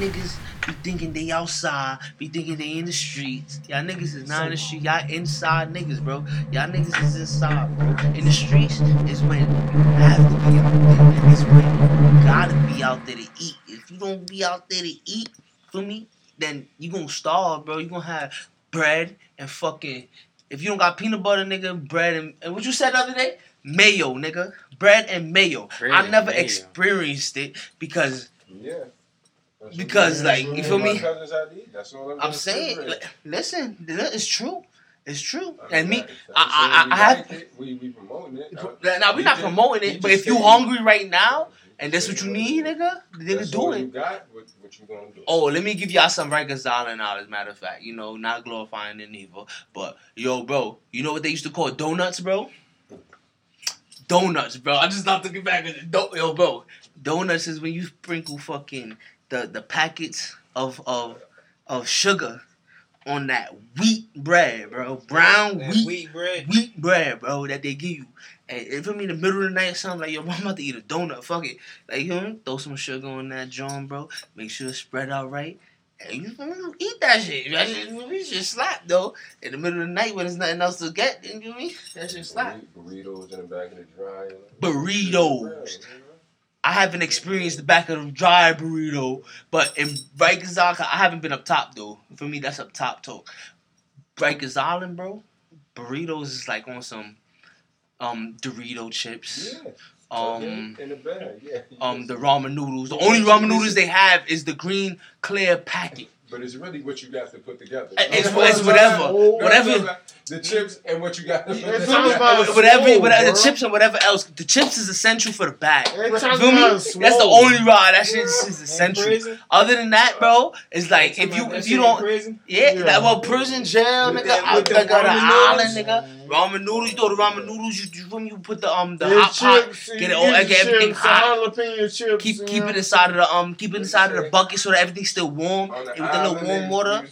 niggas be thinking they outside, be thinking they in the streets. Y'all niggas is not in the street. Y'all inside niggas, bro. Y'all niggas is inside, bro. In the streets is when you have to be out there. It's when you gotta be out there to eat. If you don't be out there to eat, for me, then you gonna starve, bro. You gonna have bread and fucking. If you don't got peanut butter, nigga, bread and, and what you said the other day, mayo, nigga, bread and mayo. Bread I never mayo. experienced it because Yeah. That's Because, like, you feel me? cousins had to eat. That's all I'm, I'm saying, say. listen, it's true, it's true. I mean, And me, I, I, I, have. like it, We we promoting it. Now we're not just- promoting it, but if you hungry right now and that's what you need, nigga, the nigga That's do it. You got what, what you gonna do? Oh, let me give y'all some Rikers Island knowledge, matter of fact. You know, not glorifying it either. But yo, bro, you know what they used to call donuts, bro? Donuts, bro. I just not to get back at it. Do- yo, bro. Donuts is when you sprinkle fucking the, the packets of of of sugar on that wheat bread, bro. Brown That wheat wheat bread. wheat bread, bro, that they give you. And if I'm in the middle of the night, something like, yo, bro, I'm about to eat a donut. Fuck it. Like, you know, throw some sugar on that John, bro. Make sure it's spread out right. And you mm, eat that shit. That shit, that shit slap, though. In the middle of the night when there's nothing else to get, you know what I mean? That shit slap. Burritos in the back of the dryer. Burritos. I haven't experienced the back of the dry burrito, but in Rikers Island, I haven't been up top, though. For me, that's up top talk. Rikers Island, bro, burritos is like on some um Dorito chips. Yeah. Um, in the bag. Yeah. um, the ramen noodles. The only ramen noodles they have is the green clear packet. But it's really what you got to put together. It's- I'm it's talking whatever. about- Whatever- I'm talking about The chips and what you got to put together. all about whatever, swole, whatever the chips and whatever else. The chips is essential for the bag. They You talking feel me? That's the only ride. That shit is is essential. prison? Other than that, bro, it's like if you if you don't. prison, Yeah, Yeah. like, well, prison, jail, With nigga. that- I with the, them the, ramen island, noodles? nigga. Ramen noodles, you throw the ramen noodles. You, you, feel you put the um the It's hot pot. get it all- get get everything chips, hot. Chips. Keep you keep know? it inside of the um keep it inside of the bucket so that everything's still warm and with the little island, warm they- water.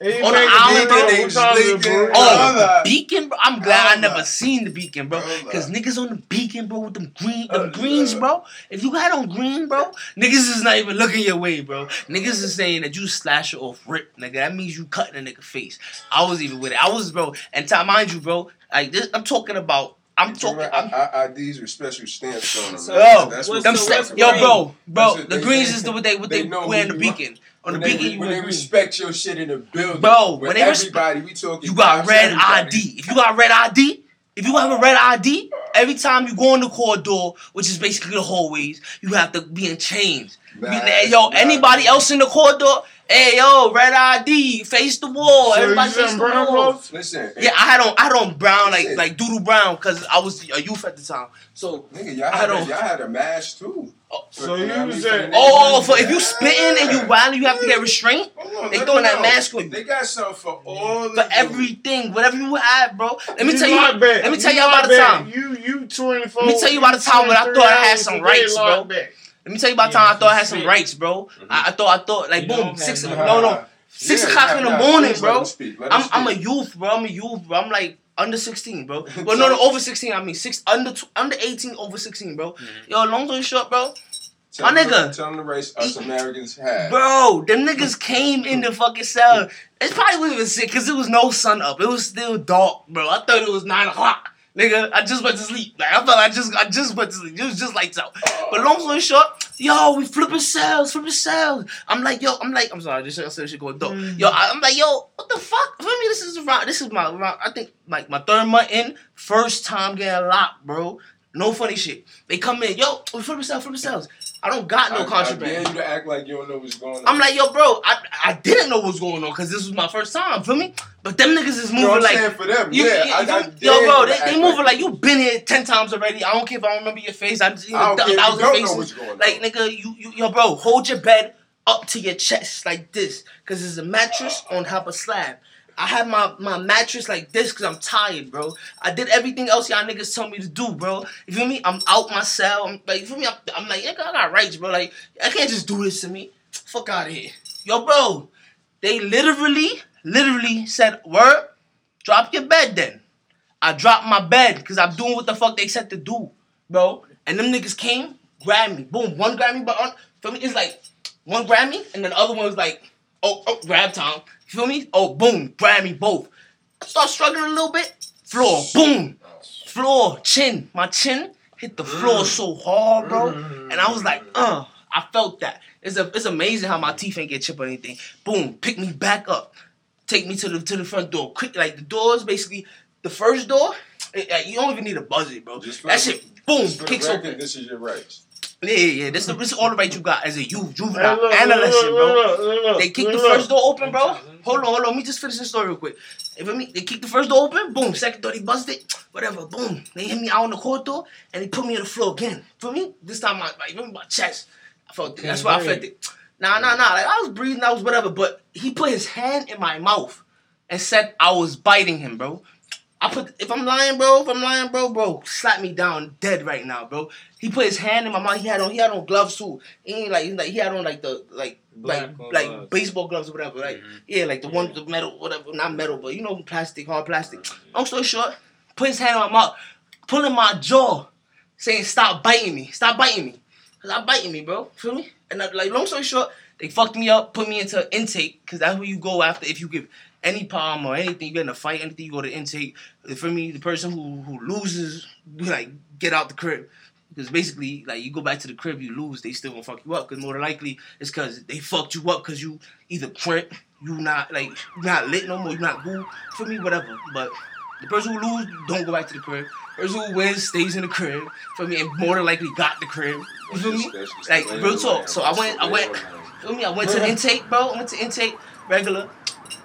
They was wildin'. Hey, On make the island, bro, they we was call it a leaking. burrito. Oh, Brother. beacon, bro. I'm glad I Brother. never seen the beacon, bro. Cause niggas on the beacon, bro, with them green, oh, them Brother. greens, bro. If you got on green, bro, niggas is not even looking your way, bro. Niggas is saying that you slash it off rip, nigga. That means you cutting a nigga face. I was even with it. I was, bro. And time, mind you, bro. Like this, I'm talking about. I'm talking. I'm, I, I, IDs with special stamps on them. So- Yo, That's what's what them so sta- yo, bro, bro. The they- greens is the what they what they, they wear in the who you beacon. On the when beacon, they, you when they respect your shit in the building, Bro, when they respe- everybody, we talking. You got red everybody. ID. If you got red ID, if you have a red ID, every time you go in the corridor, which is basically the hallways, you have to be in chains. Nah, yo, nah. anybody else in the corridor? Hey, yo, red ID, face the wall. So Everybody face the brown wall. clothes? Listen, Yeah, I had on, I had on brown like Shit. like doodle brown because I was a youth at the time. So, nigga, y'all I had, a, don't- y'all had a mask too. oh, So You know you what I mean? was For the at- niggas oh, in for if you spitting and you wilding, you have to get restraint on, They throwing that mask on you. They got something for all for of you. everything, whatever you have, bro. Let me You tell you. Let me tell You you about lock the time. You you twenty four. Let me tell you about the time when I thought I had some rights, bro. Let me tell you about Yeah, time I thought I had some rights, bro. Mm-hmm. I, I thought I thought like You boom six no- no no six Yeah, o'clock in the morning, bro. him speak. Let him I'm I'm a youth, bro. I'm a youth, bro. I'm like under sixteen, bro. Well, no, no, over sixteen. I mean six under tw- under eighteen, over sixteen, bro. Mm-hmm. Yo, long story short, bro. Tell My nigga. Tell them the race us Americans have. Bro, them niggas came in the fucking cell. It probably wasn't even sick because it was no sun up. It was still dark, bro. I thought it was nine o'clock. Nigga, I just went to sleep. Like I felt I just I just went to sleep. It was just lights out. But long story short, yo, we flipping cells, flipping cells. I'm like, yo, I'm like, I'm sorry, this shit, this shit going dope. Mhm. Yo, I, I'm like, yo, what the fuck? For me, this is around. This is my, around, I think like my third month in, first time getting locked, bro. No funny shit. They come in, yo, we flipping cells, flipping cells. I don't got no I, I contraband. dare you to act like you don't know what's going on. I'm like, yo, bro, I, I didn't know what was going on because this was my first time, feel me? But them niggas is You know moving like, for them. you, yeah, you- I, I yo, bro, they, they moving like you been here ten times already. I don't care if I don't remember your face. I just you know, I don't th- care if you thousand don't know what's going on. Like nigga, you, you yo, bro, hold your bed up to your chest like this, cause there's a mattress on top of a slab. I have my, my mattress like this because I'm tired, bro. I did everything else y'all niggas tell me to do, bro. You feel me? I'm out my cell. I'm like, you feel me? I'm, I'm like, I got rights, bro. Like, I can't just do this to me. Fuck out of here. Yo, bro, they literally, literally said, word, drop your bed then. I dropped my bed because I'm doing what the fuck they said to do, bro. And them niggas came, grabbed me. Boom, one grabbed me, but on, for me, it's like One grabbed me, and then the other one was like, oh, oh, grab time. You feel me? Oh, boom, grab me both. Start struggling a little bit. Floor, boom, floor, chin. My chin hit the floor so hard, bro. And I was like, uh, I felt that. It's a, it's amazing how my teeth ain't get chipped or anything. Boom, pick me back up, take me to the to the front door. Quick, like the doors, basically, the first door. it- you don't even need a buzzer, bro. Just That shit, boom, Just kicks record, open. This is your rights. Yeah, yeah, yeah. This, is- this is all the right you got as a youth, Hey, juvenile, look, adolescent, look, bro. look, look, look, They kicked the look. first door open, bro. Hold on, hold on. Let me just finish the story real quick. If me, they kicked the first door open, boom. Second door, they busted, whatever, boom. They hit me out on the corridor and they put me on the floor again. For me, this time, I, like, remember my chest. I felt it. That's why I felt it. Nah, nah, nah. Like I was breathing, I was whatever. But he put his hand in my mouth and said I was biting him, bro. I put if I'm lying, bro, if I'm lying, bro, bro, slap me down dead right now, bro. He put his hand in my mouth. He had on he had on gloves too. He ain't like, he like he had on like the like Black like gloves. like baseball gloves or whatever. Like mm-hmm. yeah, like the one the metal whatever, not metal, but you know plastic, hard plastic. Uh, long story short, put his hand in my mouth, pulling my jaw, saying stop biting me, stop biting me, cause I'm biting me, bro. Feel me? And I, like long story short, they fucked me up, put me into intake, cause that's where you go after if you give any problem or anything, you get in a fight, anything, you go to intake. For me, the person who who loses, like get out the crib. Because basically, like you go back to the crib, you lose, they still gonna fuck you up. Because more than likely, it's because they fucked you up because you either crimp, you not like you not lit no more, you not cool. For me, whatever. But the person who lose, don't go back to the crib. person who wins stays in the crib. For me, and more than likely got the crib. You feel me? Like the real talk. So I went, I went. That's the way it is. Feel me? I went to intake, bro. I went to intake regular.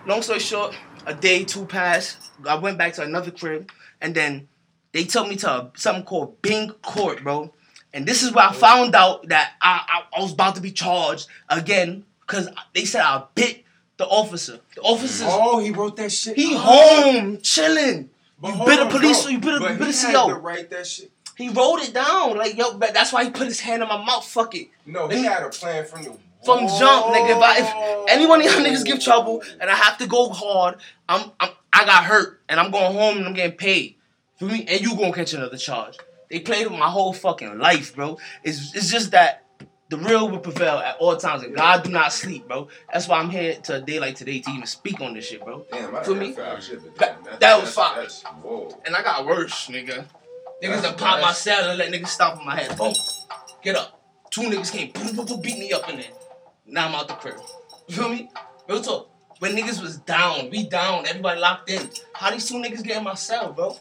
Long story short, a day, two passed. I went back to another crib, and then they took me to a, something called Bing Court, bro. And this is where I oh. found out that I, I, I was about to be charged again because they said I bit the officer. The officer. Oh, he wrote that shit. he home chilling. But You bit a police- bro. you bit a- But bit a CO. to write that shit. He wrote it down like yo. That's why he put his hand in my mouth. Fuck it. No, he had a plan from the From jump, nigga. If, I, if any one of y'all niggas give trouble and I have to go hard, I'm, I'm I got hurt and I'm going home and I'm getting paid. For me, and you gonna catch another charge. They played with my whole fucking life, bro. It's it's just that the real will prevail at all times, and God do not sleep, bro. That's why I'm here to a day like today to even speak on this shit, bro. Damn, I For me, shit, but that- that was fire. And I got worse, nigga. Niggas done pop my cell and let niggas stomp on my head. Boom. Get up. Two niggas came, boom, boom, boom, beat me up in there. Now I'm out the crib. You feel me? Real talk. When niggas was down, we down, everybody locked in. How these two niggas get in my cell, bro?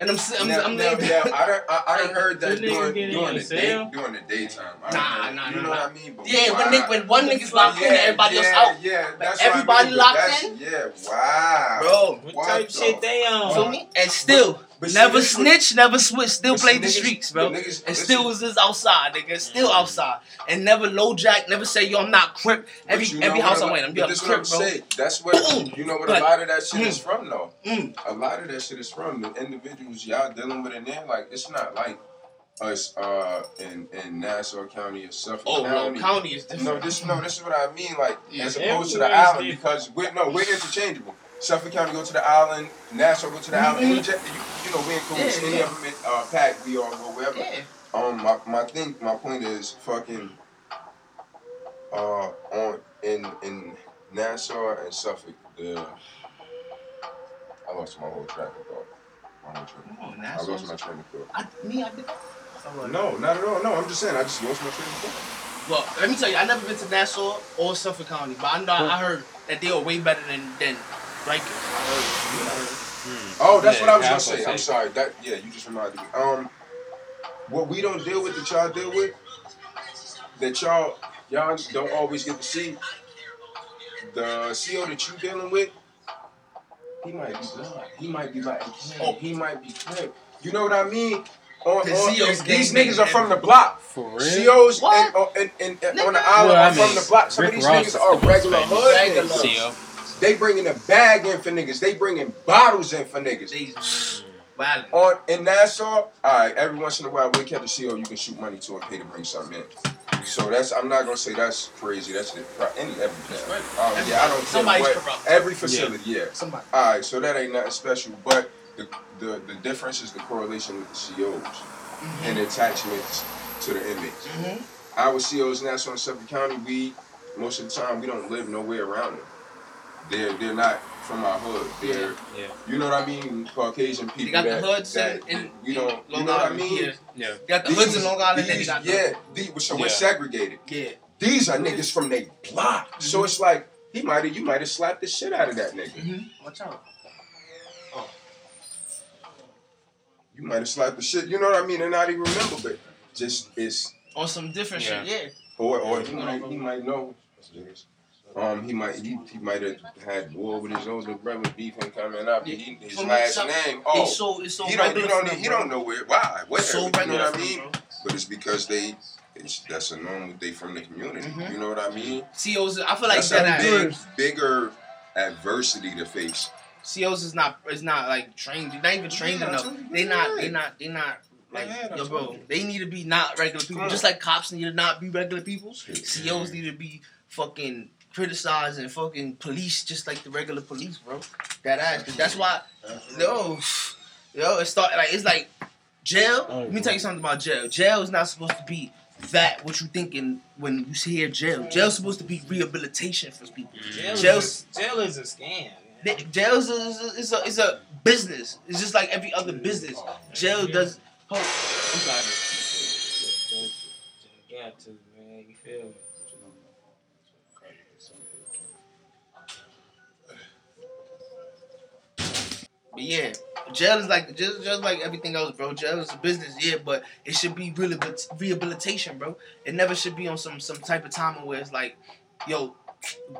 And I'm si- I'm, now, I'm now, laying now. I done, I, I done heard that Two niggas during, get during, the day, during the daytime. I Nah, heard- nah, you nah, know nah. what I mean? But Yeah, when, they, when one nigga's locked in, Yeah, everybody else out. Yeah, that's everybody what I mean, locked that's- in? Yeah, wow. Bro. What What type the shit they on? You feel me? And still, but never what- snitch, never switch, still see, played the niggas- streets, bro. the niggas- and still was just outside, nigga. Still outside. And never low jack, never say, yo, I'm not crip. But Every you know every house a I lot- went, I'm but be a this what I'm crip, bro. saying. That's where you know. What a lot of that shit is Mm. from, though. Mm. A lot of that shit is from the individuals y'all dealing with in there. Like it's not like us uh in in Nassau County or Suffolk Oh, County. no, county is different. No, this no, this is what I mean. Like Yeah, as opposed to the island, different. because we're no, we're interchangeable. Suffolk County go to the island, Nassau go to the island. Mhm. Any jet- you, you know, we in cool. Yeah, Any yeah. of them in uh, pack, we are or wherever. Yeah. Um, my, my thing, my point is fucking uh on in in Nassau and Suffolk. The I lost my whole track of thought. My whole train of. I lost my train of thought. I, me, I did. No, not at all. No, I'm just saying. I just lost my train of thought. Well, let me tell you, I never been to Nassau or Suffolk County, but I know I heard that they are way better than than Rikers. I heard. Oh, that's Yeah, what I was gonna I say. I'm sorry. That yeah, you just reminded me. Um, what we don't deal with that y'all deal with, that y'all y'all don't always get to see. The CO that you dealing with, he might be blood. He might be like, oh, he might be crip. You know what I mean? On, The on, COs these niggas are from the block. For real? COs What? and, and, and, and on the island Well, I are from the block. Some Rick of these Ross niggas are the regular famous. hood Regular. niggas. CO. They bringing a bag in for niggas. They bringing bottles in for niggas. They violent. On in Nassau, all right. Every once in a while, we kept a CO you can shoot money to and pay to bring something in. So that's I'm not gonna say that's crazy. That's it. Any every That's right. um, yeah, I don't care Somebody's what. corrupt. Every facility, yeah. Somebody. All right, so that ain't nothing special. But the the, the difference is the correlation with the COs and attachments to the inmates. Mhm. our COs and that's on Suffolk County, we most of the time we don't live nowhere around them. They're they're not from our hood. They're Yeah. you know what I mean, Caucasian people. You got the that, hoods that, in, in you know in you Long know what I mean. Yeah. Yeah. You got the hoods in Long Island, and you these- got yeah, these, so we're segregated. yeah. These are niggas from they block. So Mm-hmm. it's like he might have you might have slapped the shit out of that nigga. Mm-hmm. Watch out. Oh. You might have slapped the shit. You know what I mean? And not even remember, but just it's On some different shit, yeah. or or he might he might know. Um, he might he, he might have had war with his older brother, beef him coming up. He, his last name. Oh, it's so it's so he don't he don't he don't know where why where So you know what I mean. bro. But it's because they it's that's a normal they from the community. Mhm. You know what I mean? COs, I feel like that's that. a big bigger adversity to face. COs is not is not like trained. They're not even trained Yeah, enough. told you, They not. They not. They not. Like I yo, bro, they need to be not regular people. Just like cops need to not be regular people. COs need to be fucking criticized and fucking police just like the regular police, bro. That ass. 'Cause that's why. Yo, yo, it start like it's like jail. Let me tell you something about jail. Jail is not supposed to be that what you thinking when you hear jail. Jail's supposed to be rehabilitation for people. Jail, Jail's- is, a, jail is a scam. The- Jail is a, is a, is a, business. It's just like every other business. Oh, jail does. Oh, I'm sorry. Got to, man. You feel me? But yeah, jail is like just just like everything else, bro. Jail is a business, yeah, but it should be really rehabilitation, bro. It never should be on some some type of time where it's like, yo,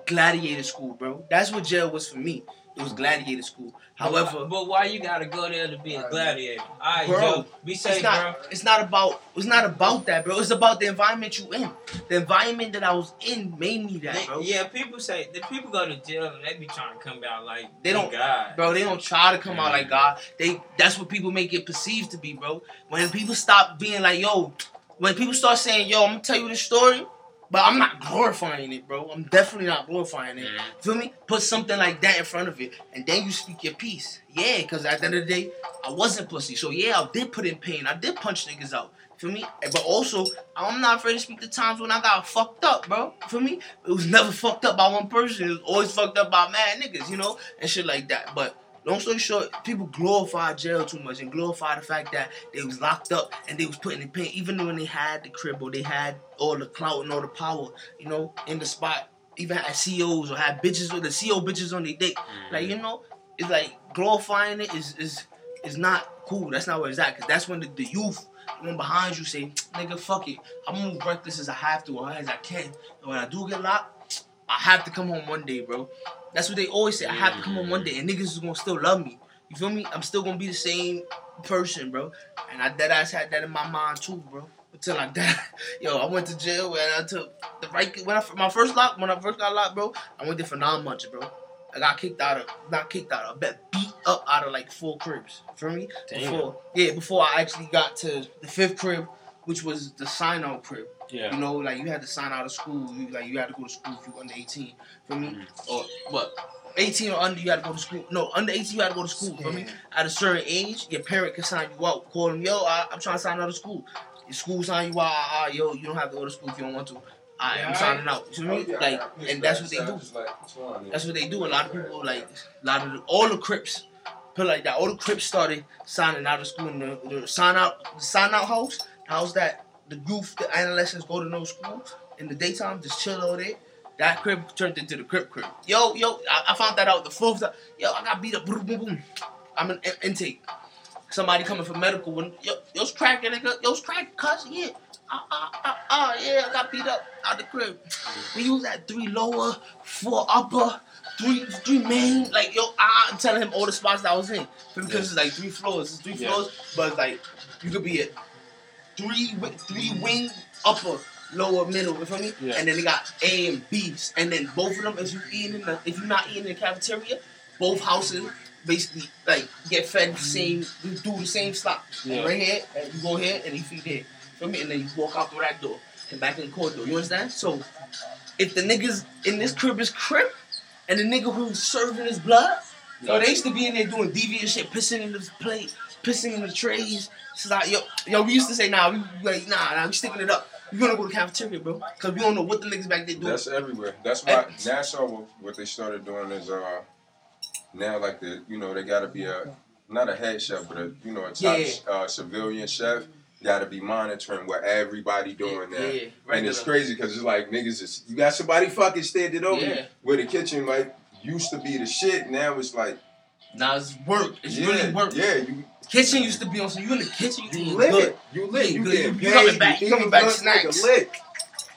gladiator school, bro. That's what jail was for me. It was gladiator school. However, but, but why you gotta go there to be a gladiator? All right, Bro, Joe, be it's not bro. it's not about it's not about that, bro. It's about the environment you in. The environment that I was in made me that, bro. yeah, people say the people go to jail and they be trying to come out like They don't- God. Bro, they don't try to come out like God. They that's what people make it perceived to be, bro. When people stop being like, yo, when people start saying, yo, I'm gonna tell you the story, but I'm not glorifying it, bro. I'm definitely not glorifying it. Mm-hmm. Feel me? Put something like that in front of it, and then you speak your piece. Yeah, because at the end of the day, I wasn't pussy. So yeah, I did put in pain. I did punch niggas out. Feel me? Eh, but also, I'm not afraid to speak the times when I got fucked up, bro. Feel me? It was never fucked up by one person. It was always fucked up by mad niggas, you know, and shit like that. But long story short, people glorify jail too much and glorify the fact that they was locked up and they was putting in pain, even when they had the crib or they had all the clout and all the power, you know, in the spot. Even had COs or had bitches with the CO bitches on their dick. Mm-hmm. Like you know, it's like glorifying it is is is not cool. That's not where it's at. Cause that's when the, the youth, the one behind you, say, "Nigga, fuck it. I'm gonna move reckless as I have to or as I can. And when I do get locked, I have to come home one day, bro. That's what they always say. I have to come home one day, and niggas is gonna still love me. You feel me? I'm still gonna be the same person, bro. And I dead ass had that in my mind too, bro. Until I died. Yo, I went to jail and I took the right when I my first lock when I first got locked, bro. I went there for nine months, bro. I got kicked out of not kicked out of, but beat up out of like four cribs. For me, Damn. before yeah, before I actually got to the fifth crib, which was the sign out crib. Yeah. You know, like you had to sign out of school. You like you had to go to school if you were under eighteen. For me, or what? 18 or under, you had to go to school. No, under 18, you had to go to school. For me, at a certain age, your parent can sign you out. Call them, yo, I, I'm trying to sign out of school. Your school sign you out. Uh, yo, you don't have to go to school if you don't want to. I'm Yeah, signing out. You know what I mean? Like, yeah. and that's what they do. Like, That's what they do. A lot of people, like, a lot of the, all the Crips, put like that. All the Crips started signing out of school. And the, the sign out, the sign out house, house that the youth, the adolescents go to no school in the daytime, just chill over there. That crib turned into the crib crib. Yo, yo, I, I found that out the fourth time. Yo, I got beat up. Boom, boom, boom. I'm in, in intake. Somebody coming for medical. When yo, yo's cracking, nigga. Yo's cracking, cuz yeah. Ah, ah, ah, ah, yeah, I got beat up out the crib. We was at three lower, four upper, three three main. Like yo, I'm telling him all the spots that I was in because it's like three floors. It's three Yeah. floors, but it's like you could be at three three wing upper. Lower, middle, you feel me? Yeah. And then they got A and B's, and then both of them, if you eating in the, if you're not eating in the cafeteria, both houses basically like get fed the same, you do the same slot. Yeah. Right here, and you go here, and you feed here. Feel me? And then you walk out through that door and back in the corridor. You understand? So if the niggas in this crib is crip, and the nigga who's serving his blood, so they used to be in there doing deviant shit, pissing in the plate, pissing in the trays. It's like yo, yo, we used to say, nah, we like, nah, nah, we sticking it up. We gonna go to cafeteria, bro, cause we don't know what the niggas back there doing. That's everywhere. That's why Nassau. What, they started doing is uh now like the you know they got to be a not a head chef but a you know a top Yeah. uh, civilian chef. Got to be monitoring what everybody doing there. Yeah, And it's crazy because it's like niggas is you got somebody fucking standing over Yeah. where the kitchen like used to be the shit. Now it's like Now it's work. It's yeah, really work. Yeah, you Kitchen used to be on. So you in the kitchen, you, you live good. You live. You You, good. You coming back- You coming back snacks. Lick.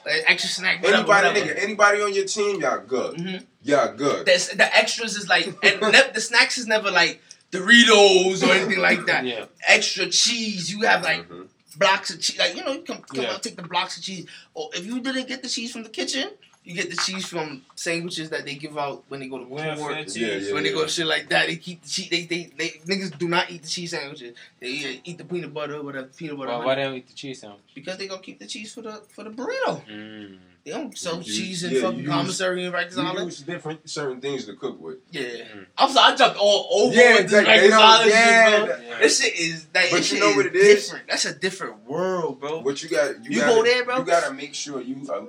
Like extra snack. Whatever, Anybody whatever. nigga, anybody on your team, y'all good. Mhm. Y'all good. That's, the extras is like, and ne- the snacks is never like Doritos or anything like that. Yeah. Extra cheese. You have like Mhm. blocks of cheese. Like you know, you come come Yeah. out take the blocks of cheese. Or if you didn't get the cheese from the kitchen, you get the cheese from sandwiches that they give out when they go to Welfare court. cheese. Yeah, yeah. When they go to shit like that, they keep the cheese. They, they, they niggas do not eat the cheese sandwiches. They either eat the peanut butter, whatever peanut butter, Why, why they don't eat the cheese sandwich? because they gonna keep the cheese for the for the burrito. Mm. They don't sell You- cheese in yeah, fucking you use- commissary and Rikers You Island. use different certain things to cook with. Yeah, Mm. I'm sorry, I jumped all over Yeah, with this they- they Rikers don't- Island yeah, shit, bro. Yeah. This shit is that. But this you know what it is? Different. That's a different world, bro. What you got? You, You gotta, go there, bro? You gotta make sure you uh,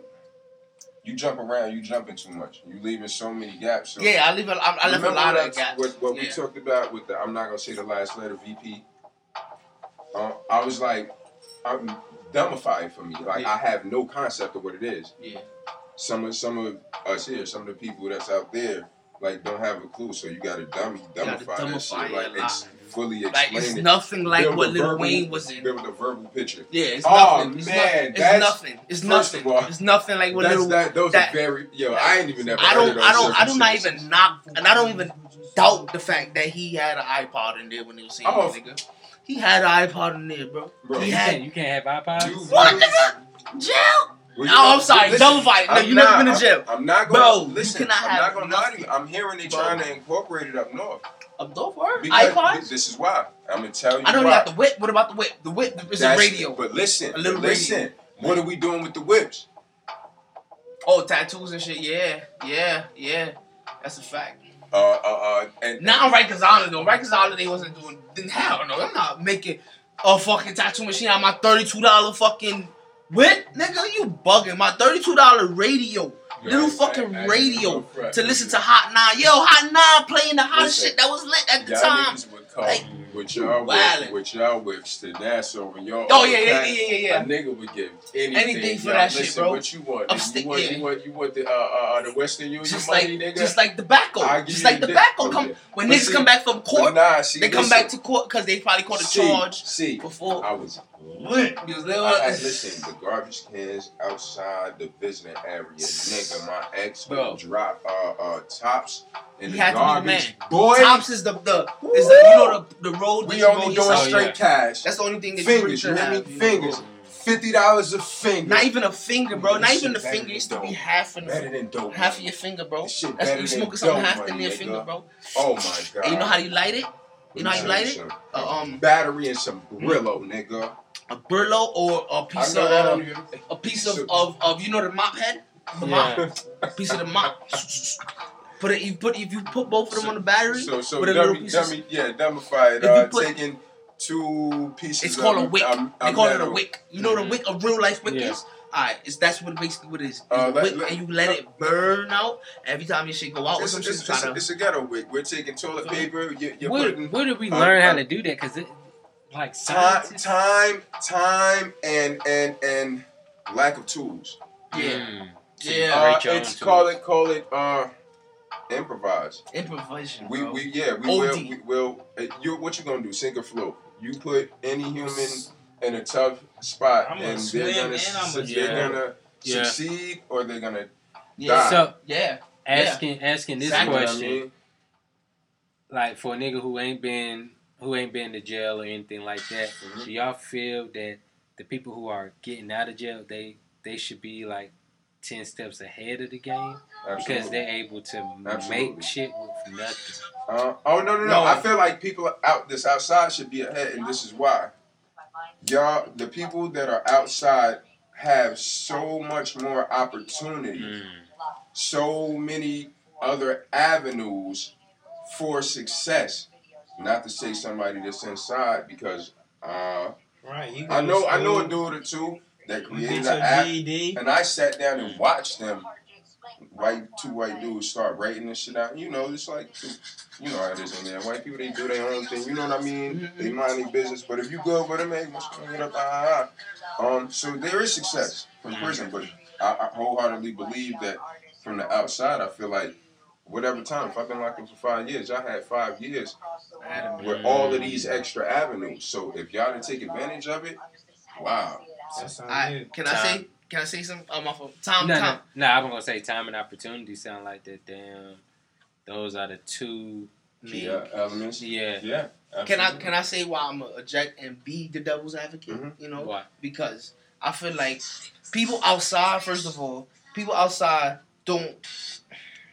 you jump around. You jumping too much. You leaving so many gaps. So Yeah, I leave. A, I, I left a lot of gaps. What, what we talked about with the I'm not gonna say the last letter VP. Uh, I was like, I'm dumbified for me. Like Yeah. I have no concept of what it is. Yeah, Some of some of us here, some of the people that's out there, like don't have a clue. So you gotta dummy gotta dumbify that shit. Like a it's lot. fully like it's it. nothing like Build what a Lil Wayne was in. Build a verbal picture. Yeah, it's Oh, nothing. It's, man, nothing. it's that's- nothing. It's first nothing. of all, it's nothing like what That's Lil. that. Those that- are very. Yo, I ain't even never. I don't. of I don't. I do not even knock, and I don't even doubt the fact that he had an iPod in there when he was saying, Oh. nigga. He had an iPod in there, bro. Bro, he You had can't, you can't have iPods? You- what, nigga? Jail? Well, Oh, I'm sorry. listen, Double fight. No, I'm you never been to jail. I'm not going. Bro, going. you Listen, cannot I'm have not going to lie to you. I'm hearing they Bro. trying to incorporate it up north. A dope word? Thi- This is why. I'm gonna tell you. I know why. got the whip. What about the whip? The whip is a radio. But listen, A little listen. radio. What are we doing with the whips? Oh, tattoos and shit. Yeah, yeah, yeah. That's a fact. Uh, uh, uh, and Not on Rikers Island though. Rikers Island they wasn't doing. Hell no. I'm not making a fucking tattoo machine out of my thirty-two dollar fucking whip, nigga. You bugging? My thirty-two dollar radio, Yo, little fucking I- I- radio to listen to Hot Nine. Yo, Hot Nine playing the hottest shit that was lit at the time. niggas would come Like, with y'all whip, with y'all whips to Nassau and y'all. Oh yeah, yeah, yeah, yeah, yeah. A nigga would give anything, Anything for Y'all that shit, listen, bro. What you want? Upstate, you want, yeah. you want, you want the uh, uh, uh, the Western Union Just like, money, nigga. just like tobacco, just like the tobacco. Come when But niggas see- come back from court, nah, see, they come listen. back to court because they probably caught a see, charge See, before. I was Lit. Because they I, were- I, listen, the garbage cans outside the visiting area, nigga. My ex Bro. would drop uh, uh, tops in He the had to be the garbage. man. Boy, Tops is the the is the you know the the road. we only roll doing yourself. Oh, straight yeah. cash. That's the only thing that you really fingers, you should hear have. you know? Fingers. Fifty dollars a finger. Not even a finger, bro. Not even the finger. than used to be half in better than dope. half of your finger, bro. This shit That's better you smoking something half in your finger, bro. Oh my god. And you know how you light it? You know how you light it? Some Uh, um, battery and some Brillo, nigga. A Brillo or a piece of that uh, a piece of, of of you know the mop head, the Yeah. mop, a piece of the mop. Put it. You put if you put both of them on the battery. So so with a little dummy, piece dummy, yeah, dummified. Uh, put- taking two pieces. It's called of, a wick. Um, they call it a wick. You know the wick, a real life wick Yeah. is. Alright, it's that's what basically what it is. Uh, a let- wick, let- and you let it burn out every time your shit go out or It's, some it's, shit. it's, it's, to, it's a ghetto wick. We're taking toilet paper. You, you're Where, putting where did we uh, learn how uh, to do that? Because it, like, time, time, time, and and and lack of tools. yeah, Mm. yeah. Uh, Create your own it's tools. call it call it uh improvise. Improvisation. We bro. we yeah we OD. will we will. Uh, you what you gonna do? Sink or float? You put any human in a tough spot, I'm gonna and they're gonna and I'm su- gonna they're gonna Yeah. succeed or they're gonna yeah, die. So, yeah. asking asking this Exactly. You I question, mean? like, for a nigga who ain't been who ain't been to jail or anything like that, Mhm. do y'all feel that the people who are getting out of jail, they they should be like ten steps ahead of the game because they're able to Absolutely. make shit with nothing. Uh, oh no no no! No. I feel like people out this outside should be ahead, and this is why. Y'all, the people that are outside have so much more opportunity, Mm. so many other avenues for success. Not to say somebody that's inside, because uh, Right. I know I know a dude or two that created the app, GED. and I sat down and watched them. White two white dudes start writing this shit out. You know, it's like you know how it is in there. White people they do their own thing. You know what I mean? They mind their business. But if you go with them, hey, what's going up? Ah, ah. Um, so there is success from prison, but I, I wholeheartedly believe that from the outside, I feel like whatever time. If I've been locked up for five years, I had five years with all of these extra avenues. So if y'all didn't take advantage of it, wow. I, can I say? Can I say something? Oh, my phone. Tom, No, Tom. no, no, I'm gonna say time and opportunity sound like that. Damn, those are the two. Me. Yeah, elements. Yeah. Yeah. Can I can I say why I'm a eject and be the devil's advocate? Mhm. You know, Why? because I feel like people outside, first of all, people outside don't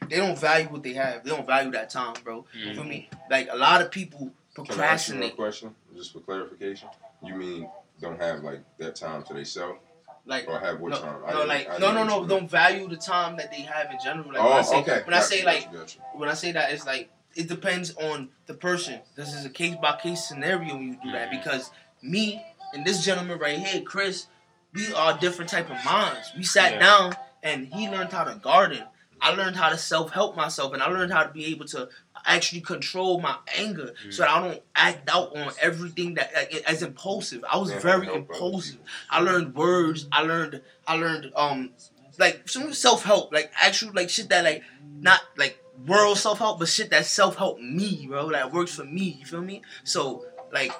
they don't value what they have. They don't value that time, bro. You feel Mhm. me? Like a lot of people Can I ask you a procrastinate. question, just for clarification? You mean don't have like that time to themselves, Like or have what no, time? I no, didn't- like I no, no, no. what Don't value the time that they have in general. Like meant. when I oh, say okay. when I say Gotcha, like gotcha, gotcha. when I say that, it's like it depends on the person. This is a case by case scenario when you do that Mhm. because me and this gentleman right here, Chris, we are different type of minds. We sat Yeah. down and he learned how to garden. I learned how to self help myself, and I learned how to be able to actually control my anger so that I don't act out on everything that like, as impulsive. I was Man, very help impulsive. I learned words. I learned. I learned um like some self help, like actual like shit that like not like world self help, but shit that self help me, bro. That works for me. You feel me? So like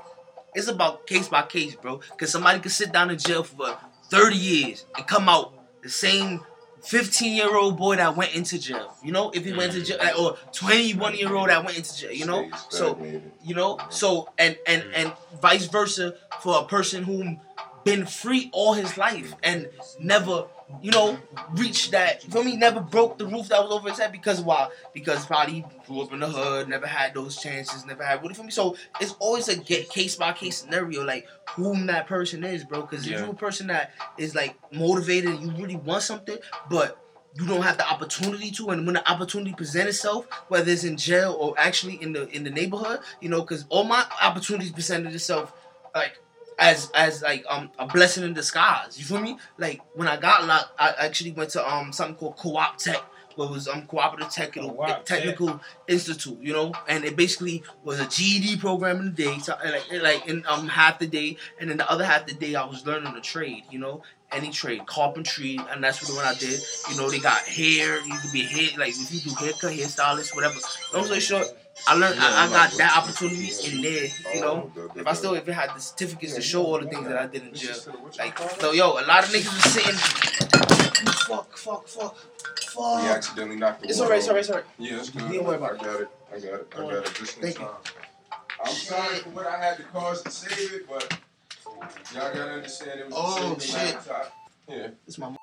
it's about case by case, bro. Cause somebody could sit down in jail for thirty years and come out the same. 15 year old boy that went into jail, you know, if he went to jail, like, or 21 year old that went into jail, you know, so you know? So and and and mm-hmm. vice versa for a person who been free all his life and never you know reached that you feel me? Never broke the roof that was over his head because why? Because probably grew up in the hood never had those chances never had what do you feel me? So it's always a get case by case scenario like whom that person is bro because if you're a person that is like motivated and you really want something but you don't have the opportunity to and when the opportunity present itself whether it's in jail or actually in the in the neighborhood you know because all my opportunities presented itself like as as like um a blessing in disguise you feel me like when i got locked i actually went to um something called co-op tech what was um cooperative technical Co-op Tech. technical institute you know and it basically was a ged program in the day so, like like in um half the day and then the other half the day i was learning a trade you know any trade, carpentry, and that's what the one I did. You know, they got hair. You could be hair, like if you do haircut, hairstylist, whatever. Long story short, I learned, I, I got that opportunity in there. You oh, know, if I still even had the certificates to show all the things that I did in jail. Like, so yo, a lot of niggas was sitting. Fuck, fuck, fuck, fuck. accidentally knocked the It's alright, it's alright, it's alright. Yeah, it's good. Don't worry about it. I got it. I got it. I got it. Just in Thank you. time. I'm sorry for what I had to cause to save it, but y'all gotta understand it was Oh, a saving shit. laptop. Yeah. It's my